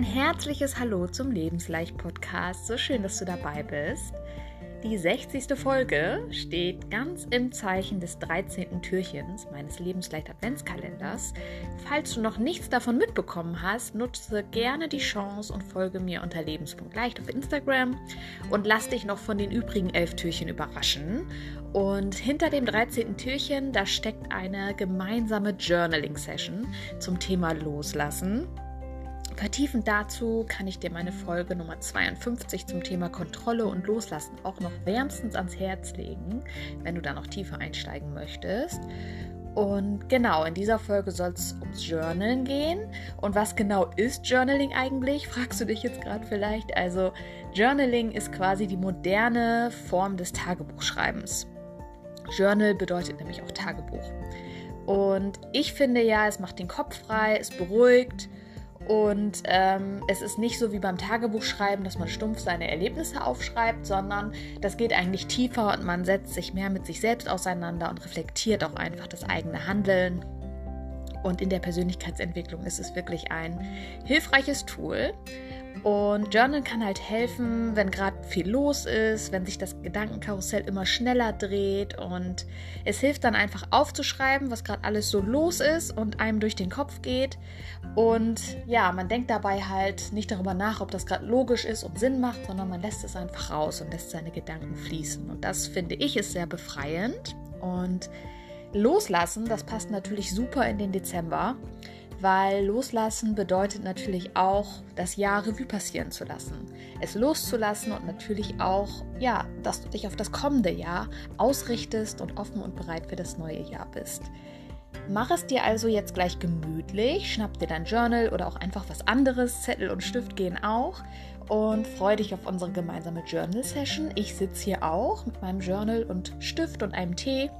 ein herzliches Hallo zum Lebensleicht-Podcast. So schön, dass du dabei bist. Die 60. Folge steht ganz im Zeichen des 13. Türchens meines Lebensleicht Adventskalenders. Falls du noch nichts davon mitbekommen hast, nutze gerne die Chance und folge mir unter Lebens.leicht auf Instagram und lass dich noch von den übrigen elf Türchen überraschen. Und hinter dem 13. Türchen, da steckt eine gemeinsame Journaling-Session zum Thema Loslassen. Vertiefend dazu kann ich dir meine Folge Nummer 52 zum Thema Kontrolle und Loslassen auch noch wärmstens ans Herz legen, wenn du da noch tiefer einsteigen möchtest. Und genau, in dieser Folge soll es ums Journalen gehen. Und was genau ist Journaling eigentlich? Fragst du dich jetzt gerade vielleicht. Also, Journaling ist quasi die moderne Form des Tagebuchschreibens. Journal bedeutet nämlich auch Tagebuch. Und ich finde ja, es macht den Kopf frei, es beruhigt und ähm, es ist nicht so wie beim Tagebuchschreiben, dass man stumpf seine Erlebnisse aufschreibt, sondern das geht eigentlich tiefer und man setzt sich mehr mit sich selbst auseinander und reflektiert auch einfach das eigene Handeln. Und in der Persönlichkeitsentwicklung ist es wirklich ein hilfreiches Tool. Und Journal kann halt helfen, wenn gerade viel los ist, wenn sich das Gedankenkarussell immer schneller dreht. Und es hilft dann einfach aufzuschreiben, was gerade alles so los ist und einem durch den Kopf geht. Und ja, man denkt dabei halt nicht darüber nach, ob das gerade logisch ist und Sinn macht, sondern man lässt es einfach raus und lässt seine Gedanken fließen. Und das finde ich ist sehr befreiend. Und loslassen, das passt natürlich super in den Dezember weil loslassen bedeutet natürlich auch, das Jahr Revue passieren zu lassen. Es loszulassen und natürlich auch, ja, dass du dich auf das kommende Jahr ausrichtest und offen und bereit für das neue Jahr bist. Mach es dir also jetzt gleich gemütlich, schnapp dir dein Journal oder auch einfach was anderes, Zettel und Stift gehen auch und freue dich auf unsere gemeinsame Journal Session. Ich sitze hier auch mit meinem Journal und Stift und einem Tee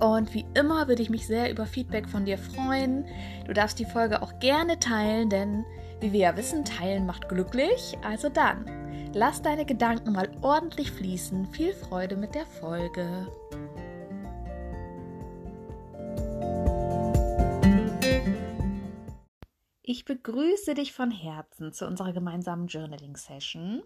und wie immer würde ich mich sehr über Feedback von dir freuen. Du darfst die Folge auch gerne teilen, denn wie wir ja wissen, teilen macht glücklich. Also dann, lass deine Gedanken mal ordentlich fließen. Viel Freude mit der Folge. Ich begrüße dich von Herzen zu unserer gemeinsamen Journaling-Session.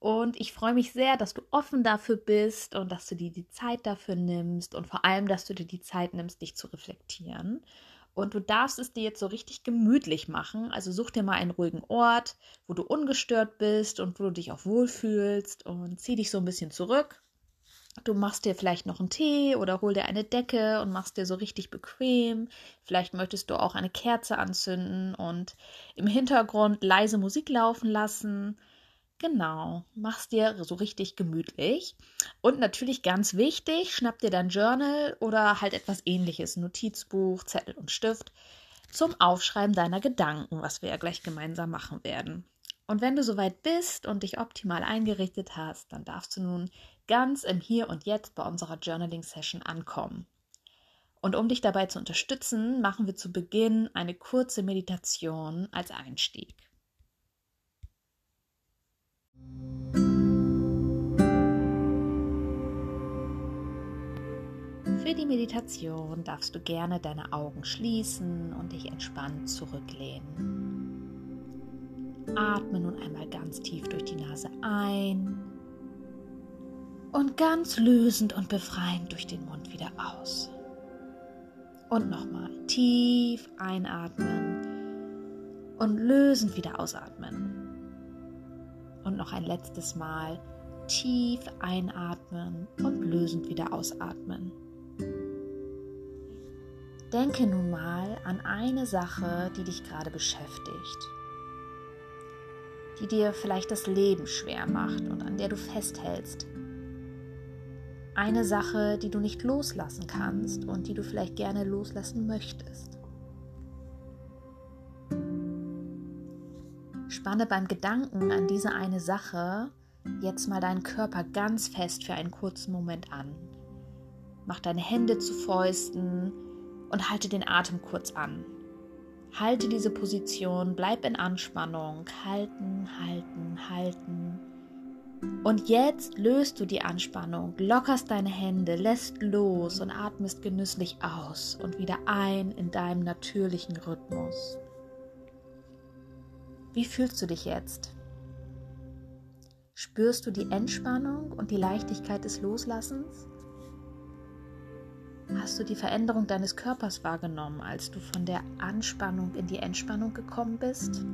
Und ich freue mich sehr, dass du offen dafür bist und dass du dir die Zeit dafür nimmst und vor allem, dass du dir die Zeit nimmst, dich zu reflektieren. Und du darfst es dir jetzt so richtig gemütlich machen. Also such dir mal einen ruhigen Ort, wo du ungestört bist und wo du dich auch wohlfühlst und zieh dich so ein bisschen zurück. Du machst dir vielleicht noch einen Tee oder hol dir eine Decke und machst dir so richtig bequem. Vielleicht möchtest du auch eine Kerze anzünden und im Hintergrund leise Musik laufen lassen Genau, mach's dir so richtig gemütlich. Und natürlich ganz wichtig, schnapp dir dein Journal oder halt etwas ähnliches, Notizbuch, Zettel und Stift zum Aufschreiben deiner Gedanken, was wir ja gleich gemeinsam machen werden. Und wenn du soweit bist und dich optimal eingerichtet hast, dann darfst du nun ganz im Hier und Jetzt bei unserer Journaling Session ankommen. Und um dich dabei zu unterstützen, machen wir zu Beginn eine kurze Meditation als Einstieg. Für die Meditation darfst du gerne deine Augen schließen und dich entspannt zurücklehnen. Atme nun einmal ganz tief durch die Nase ein und ganz lösend und befreiend durch den Mund wieder aus. Und nochmal tief einatmen und lösend wieder ausatmen. Noch ein letztes Mal tief einatmen und lösend wieder ausatmen. Denke nun mal an eine Sache, die dich gerade beschäftigt, die dir vielleicht das Leben schwer macht und an der du festhältst. Eine Sache, die du nicht loslassen kannst und die du vielleicht gerne loslassen möchtest. Spanne beim Gedanken an diese eine Sache jetzt mal deinen Körper ganz fest für einen kurzen Moment an. Mach deine Hände zu Fäusten, und halte den Atem kurz an. Halte diese Position, bleib in Anspannung, halten, halten, halten. Und jetzt löst du die Anspannung, lockerst deine Hände, lässt los und atmest genüsslich aus und wieder ein in deinem natürlichen Rhythmus. Wie fühlst du dich jetzt? Spürst du die Entspannung und die Leichtigkeit des Loslassens? Hast du die Veränderung deines Körpers wahrgenommen, als du von der Anspannung in die Entspannung gekommen bist?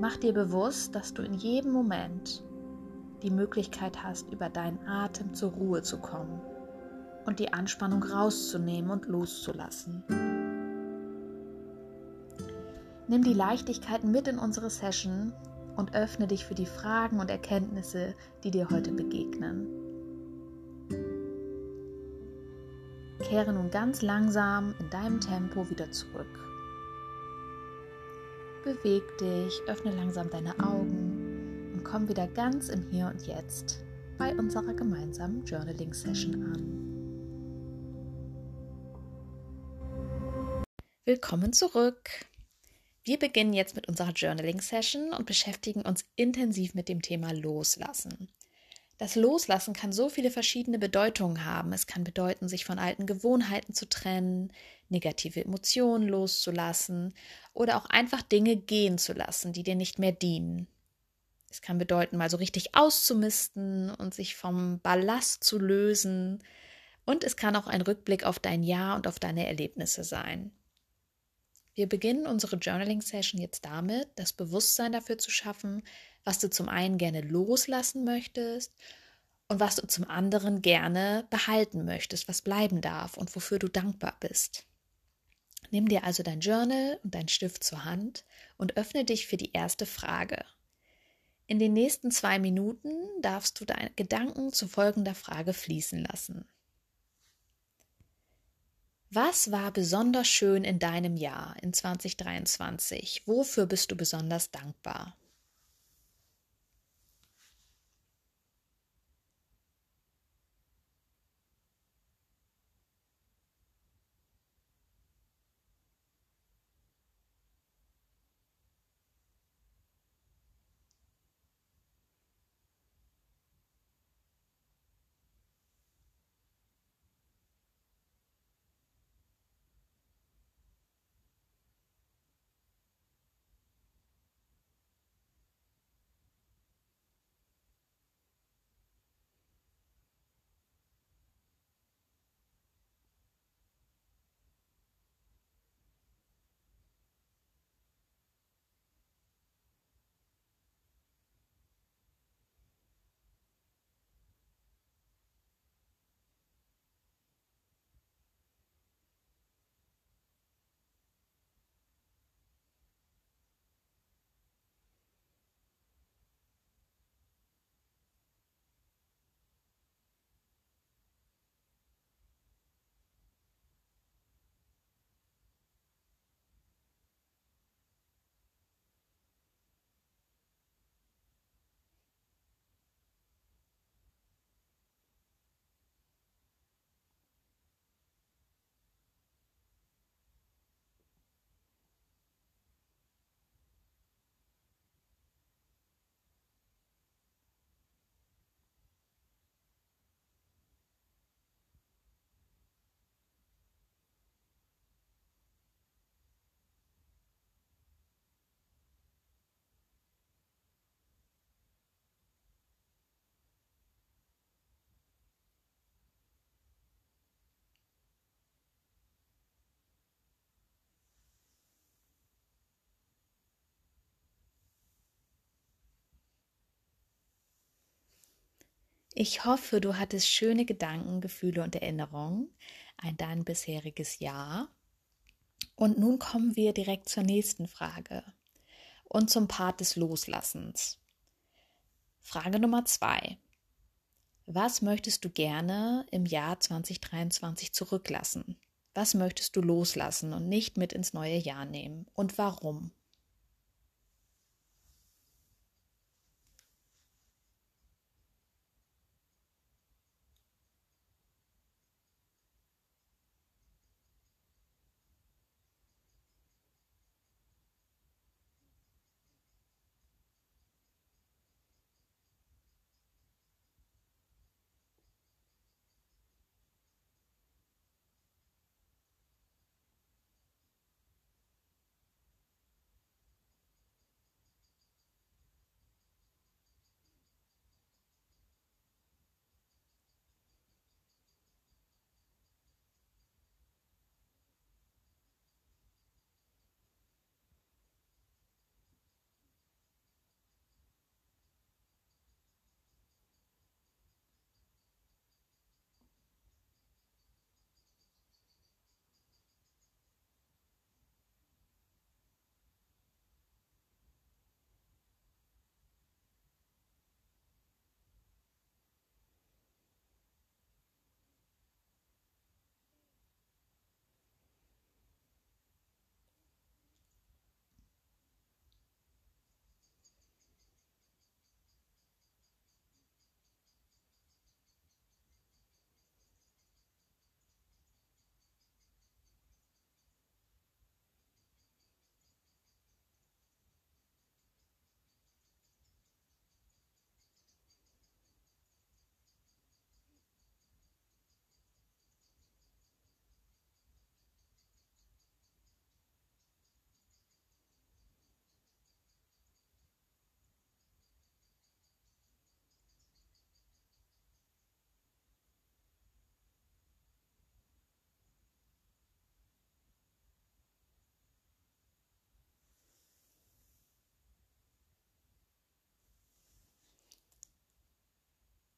Mach dir bewusst, dass du in jedem Moment die Möglichkeit hast, über deinen Atem zur Ruhe zu kommen und die Anspannung rauszunehmen und loszulassen. Nimm die Leichtigkeit mit in unsere Session und öffne dich für die Fragen und Erkenntnisse, die dir heute begegnen. Kehre nun ganz langsam in deinem Tempo wieder zurück. Beweg dich, öffne langsam deine Augen und komm wieder ganz im Hier und Jetzt bei unserer gemeinsamen Journaling-Session an. Willkommen zurück. Wir beginnen jetzt mit unserer Journaling-Session und beschäftigen uns intensiv mit dem Thema Loslassen. Das Loslassen kann so viele verschiedene Bedeutungen haben. Es kann bedeuten, sich von alten Gewohnheiten zu trennen, negative Emotionen loszulassen oder auch einfach Dinge gehen zu lassen, die dir nicht mehr dienen. Es kann bedeuten, mal so richtig auszumisten und sich vom Ballast zu lösen. Und es kann auch ein Rückblick auf dein Jahr und auf deine Erlebnisse sein. Wir beginnen unsere Journaling-Session jetzt damit, das Bewusstsein dafür zu schaffen, was du zum einen gerne loslassen möchtest und was du zum anderen gerne behalten möchtest, was bleiben darf und wofür du dankbar bist. Nimm dir also dein Journal und dein Stift zur Hand und öffne dich für die erste Frage. In den nächsten zwei Minuten darfst du deine Gedanken zu folgender Frage fließen lassen. Was war besonders schön in deinem Jahr in 2023? Wofür bist du besonders dankbar? Ich hoffe, du hattest schöne Gedanken, Gefühle und Erinnerungen an dein bisheriges Jahr. Und nun kommen wir direkt zur nächsten Frage und zum Part des Loslassens. Frage Nummer zwei. Was möchtest du gerne im Jahr 2023 zurücklassen? Was möchtest du loslassen und nicht mit ins neue Jahr nehmen? Und warum?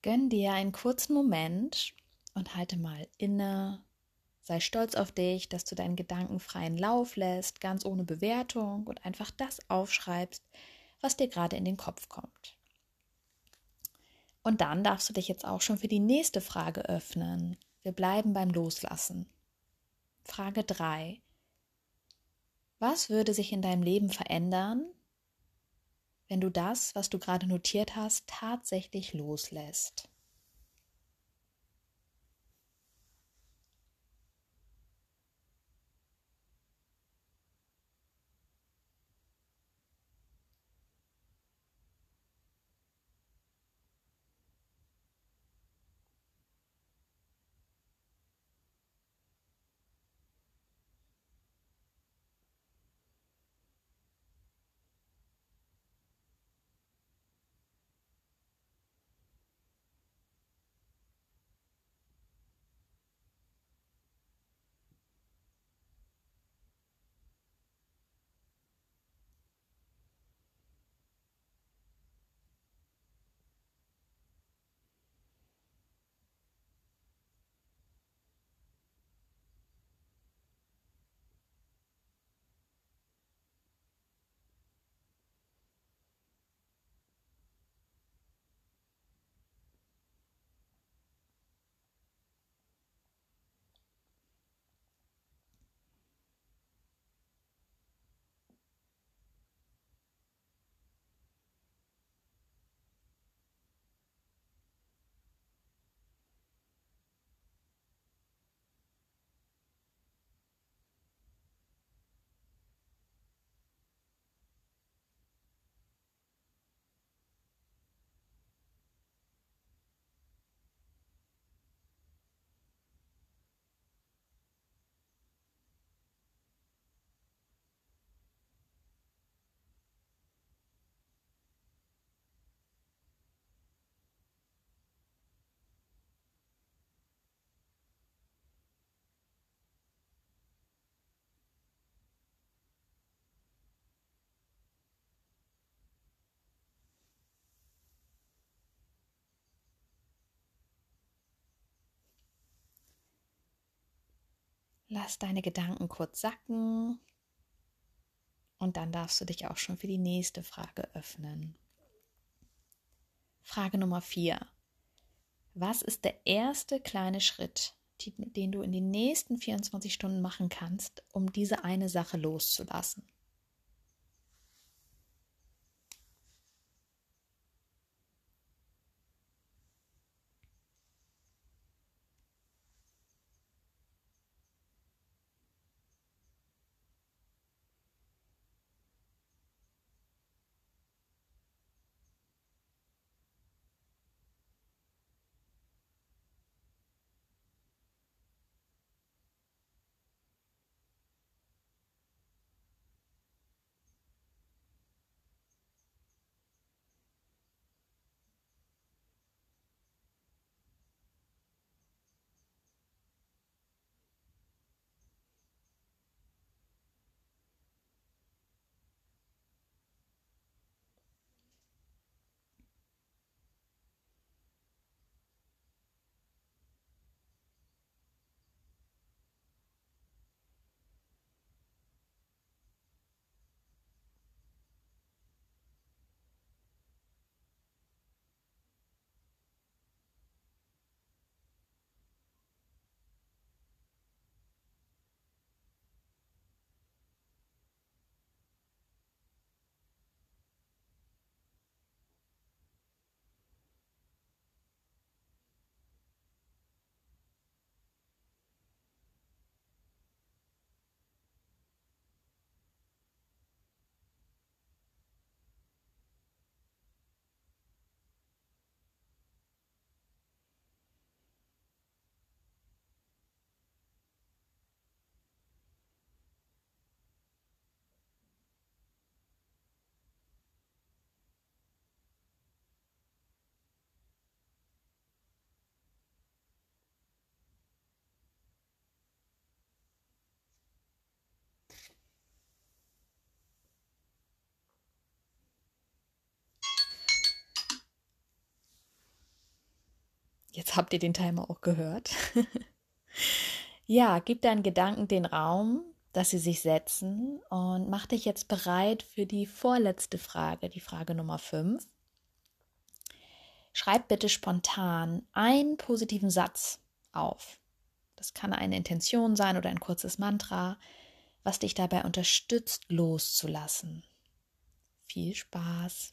Gönn dir einen kurzen Moment und halte mal inne. Sei stolz auf dich, dass du deinen Gedanken freien Lauf lässt, ganz ohne Bewertung und einfach das aufschreibst, was dir gerade in den Kopf kommt. Und dann darfst du dich jetzt auch schon für die nächste Frage öffnen. Wir bleiben beim Loslassen. Frage 3. Was würde sich in deinem Leben verändern, wenn du das, was du gerade notiert hast, tatsächlich loslässt? Lass deine Gedanken kurz sacken und dann darfst du dich auch schon für die nächste Frage öffnen. Frage Nummer 4. Was ist der erste kleine Schritt, den du in den nächsten 24 Stunden machen kannst, um diese eine Sache loszulassen? Jetzt habt ihr den Timer auch gehört. ja, gib deinen Gedanken den Raum, dass sie sich setzen und mach dich jetzt bereit für die vorletzte Frage, die Frage Nummer 5. Schreib bitte spontan einen positiven Satz auf. Das kann eine Intention sein oder ein kurzes Mantra, was dich dabei unterstützt, loszulassen. Viel Spaß!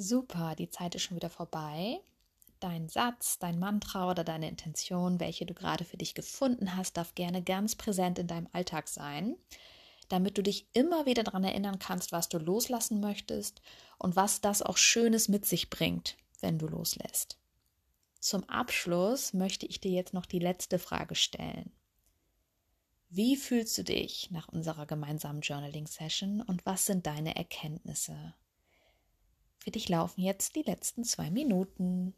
Super, die Zeit ist schon wieder vorbei. Dein Satz, dein Mantra oder deine Intention, welche du gerade für dich gefunden hast, darf gerne ganz präsent in deinem Alltag sein, damit du dich immer wieder daran erinnern kannst, was du loslassen möchtest und was das auch Schönes mit sich bringt, wenn du loslässt. Zum Abschluss möchte ich dir jetzt noch die letzte Frage stellen. Wie fühlst du dich nach unserer gemeinsamen Journaling-Session und was sind deine Erkenntnisse? Für dich laufen jetzt die letzten zwei Minuten.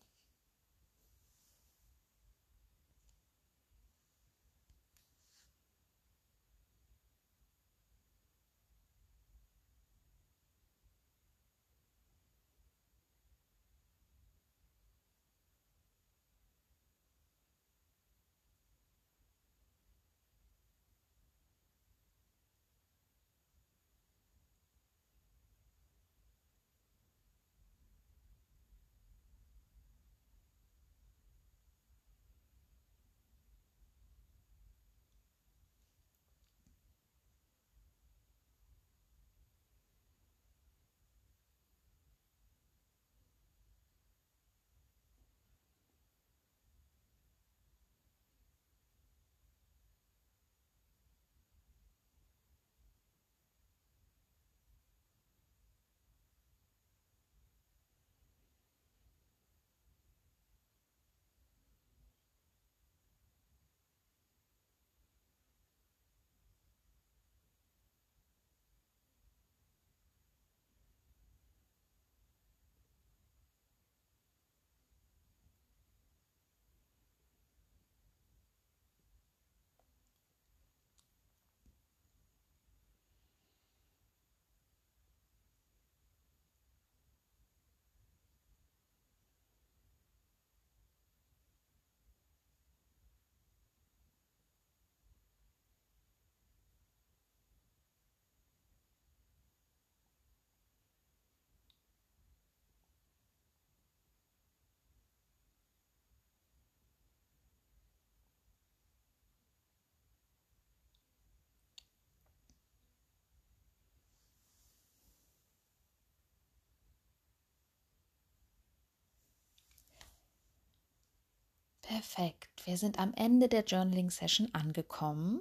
Perfekt. Wir sind am Ende der Journaling Session angekommen.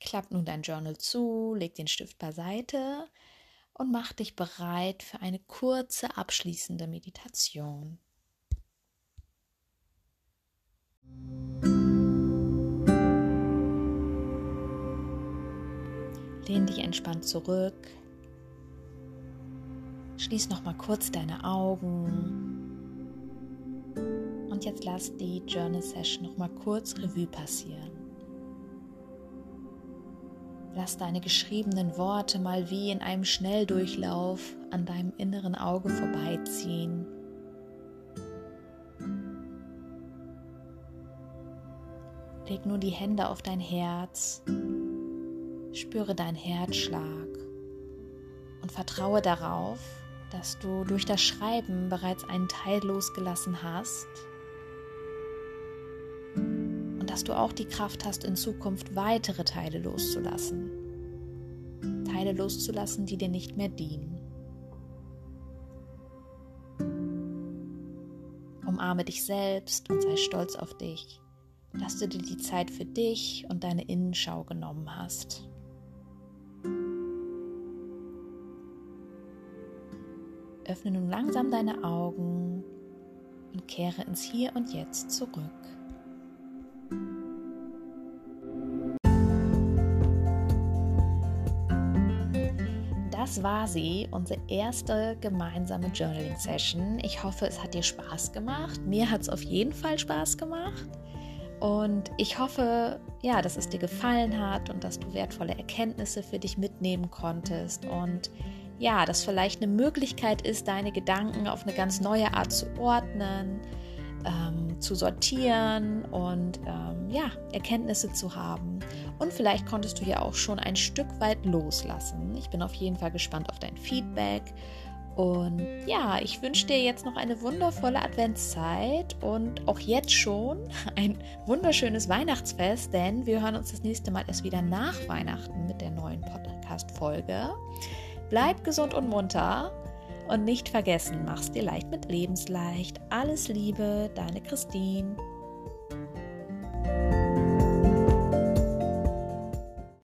Klapp nun dein Journal zu, leg den Stift beiseite und mach dich bereit für eine kurze abschließende Meditation. Lehn dich entspannt zurück. Schließ noch mal kurz deine Augen. Und jetzt lass die Journal Session noch mal kurz Revue passieren. Lass deine geschriebenen Worte mal wie in einem Schnelldurchlauf an deinem inneren Auge vorbeiziehen. Leg nun die Hände auf dein Herz, spüre deinen Herzschlag und vertraue darauf, dass du durch das Schreiben bereits einen Teil losgelassen hast dass du auch die Kraft hast, in Zukunft weitere Teile loszulassen. Teile loszulassen, die dir nicht mehr dienen. Umarme dich selbst und sei stolz auf dich, dass du dir die Zeit für dich und deine Innenschau genommen hast. Öffne nun langsam deine Augen und kehre ins Hier und Jetzt zurück. Das war sie, unsere erste gemeinsame Journaling-Session. Ich hoffe, es hat dir Spaß gemacht. Mir hat es auf jeden Fall Spaß gemacht. Und ich hoffe, ja, dass es dir gefallen hat und dass du wertvolle Erkenntnisse für dich mitnehmen konntest. Und ja, dass vielleicht eine Möglichkeit ist, deine Gedanken auf eine ganz neue Art zu ordnen, ähm, zu sortieren und ähm, ja, Erkenntnisse zu haben. Und vielleicht konntest du hier auch schon ein Stück weit loslassen. Ich bin auf jeden Fall gespannt auf dein Feedback. Und ja, ich wünsche dir jetzt noch eine wundervolle Adventszeit und auch jetzt schon ein wunderschönes Weihnachtsfest, denn wir hören uns das nächste Mal erst wieder nach Weihnachten mit der neuen Podcast-Folge. Bleib gesund und munter und nicht vergessen, mach's dir leicht mit Lebensleicht. Alles Liebe, deine Christine.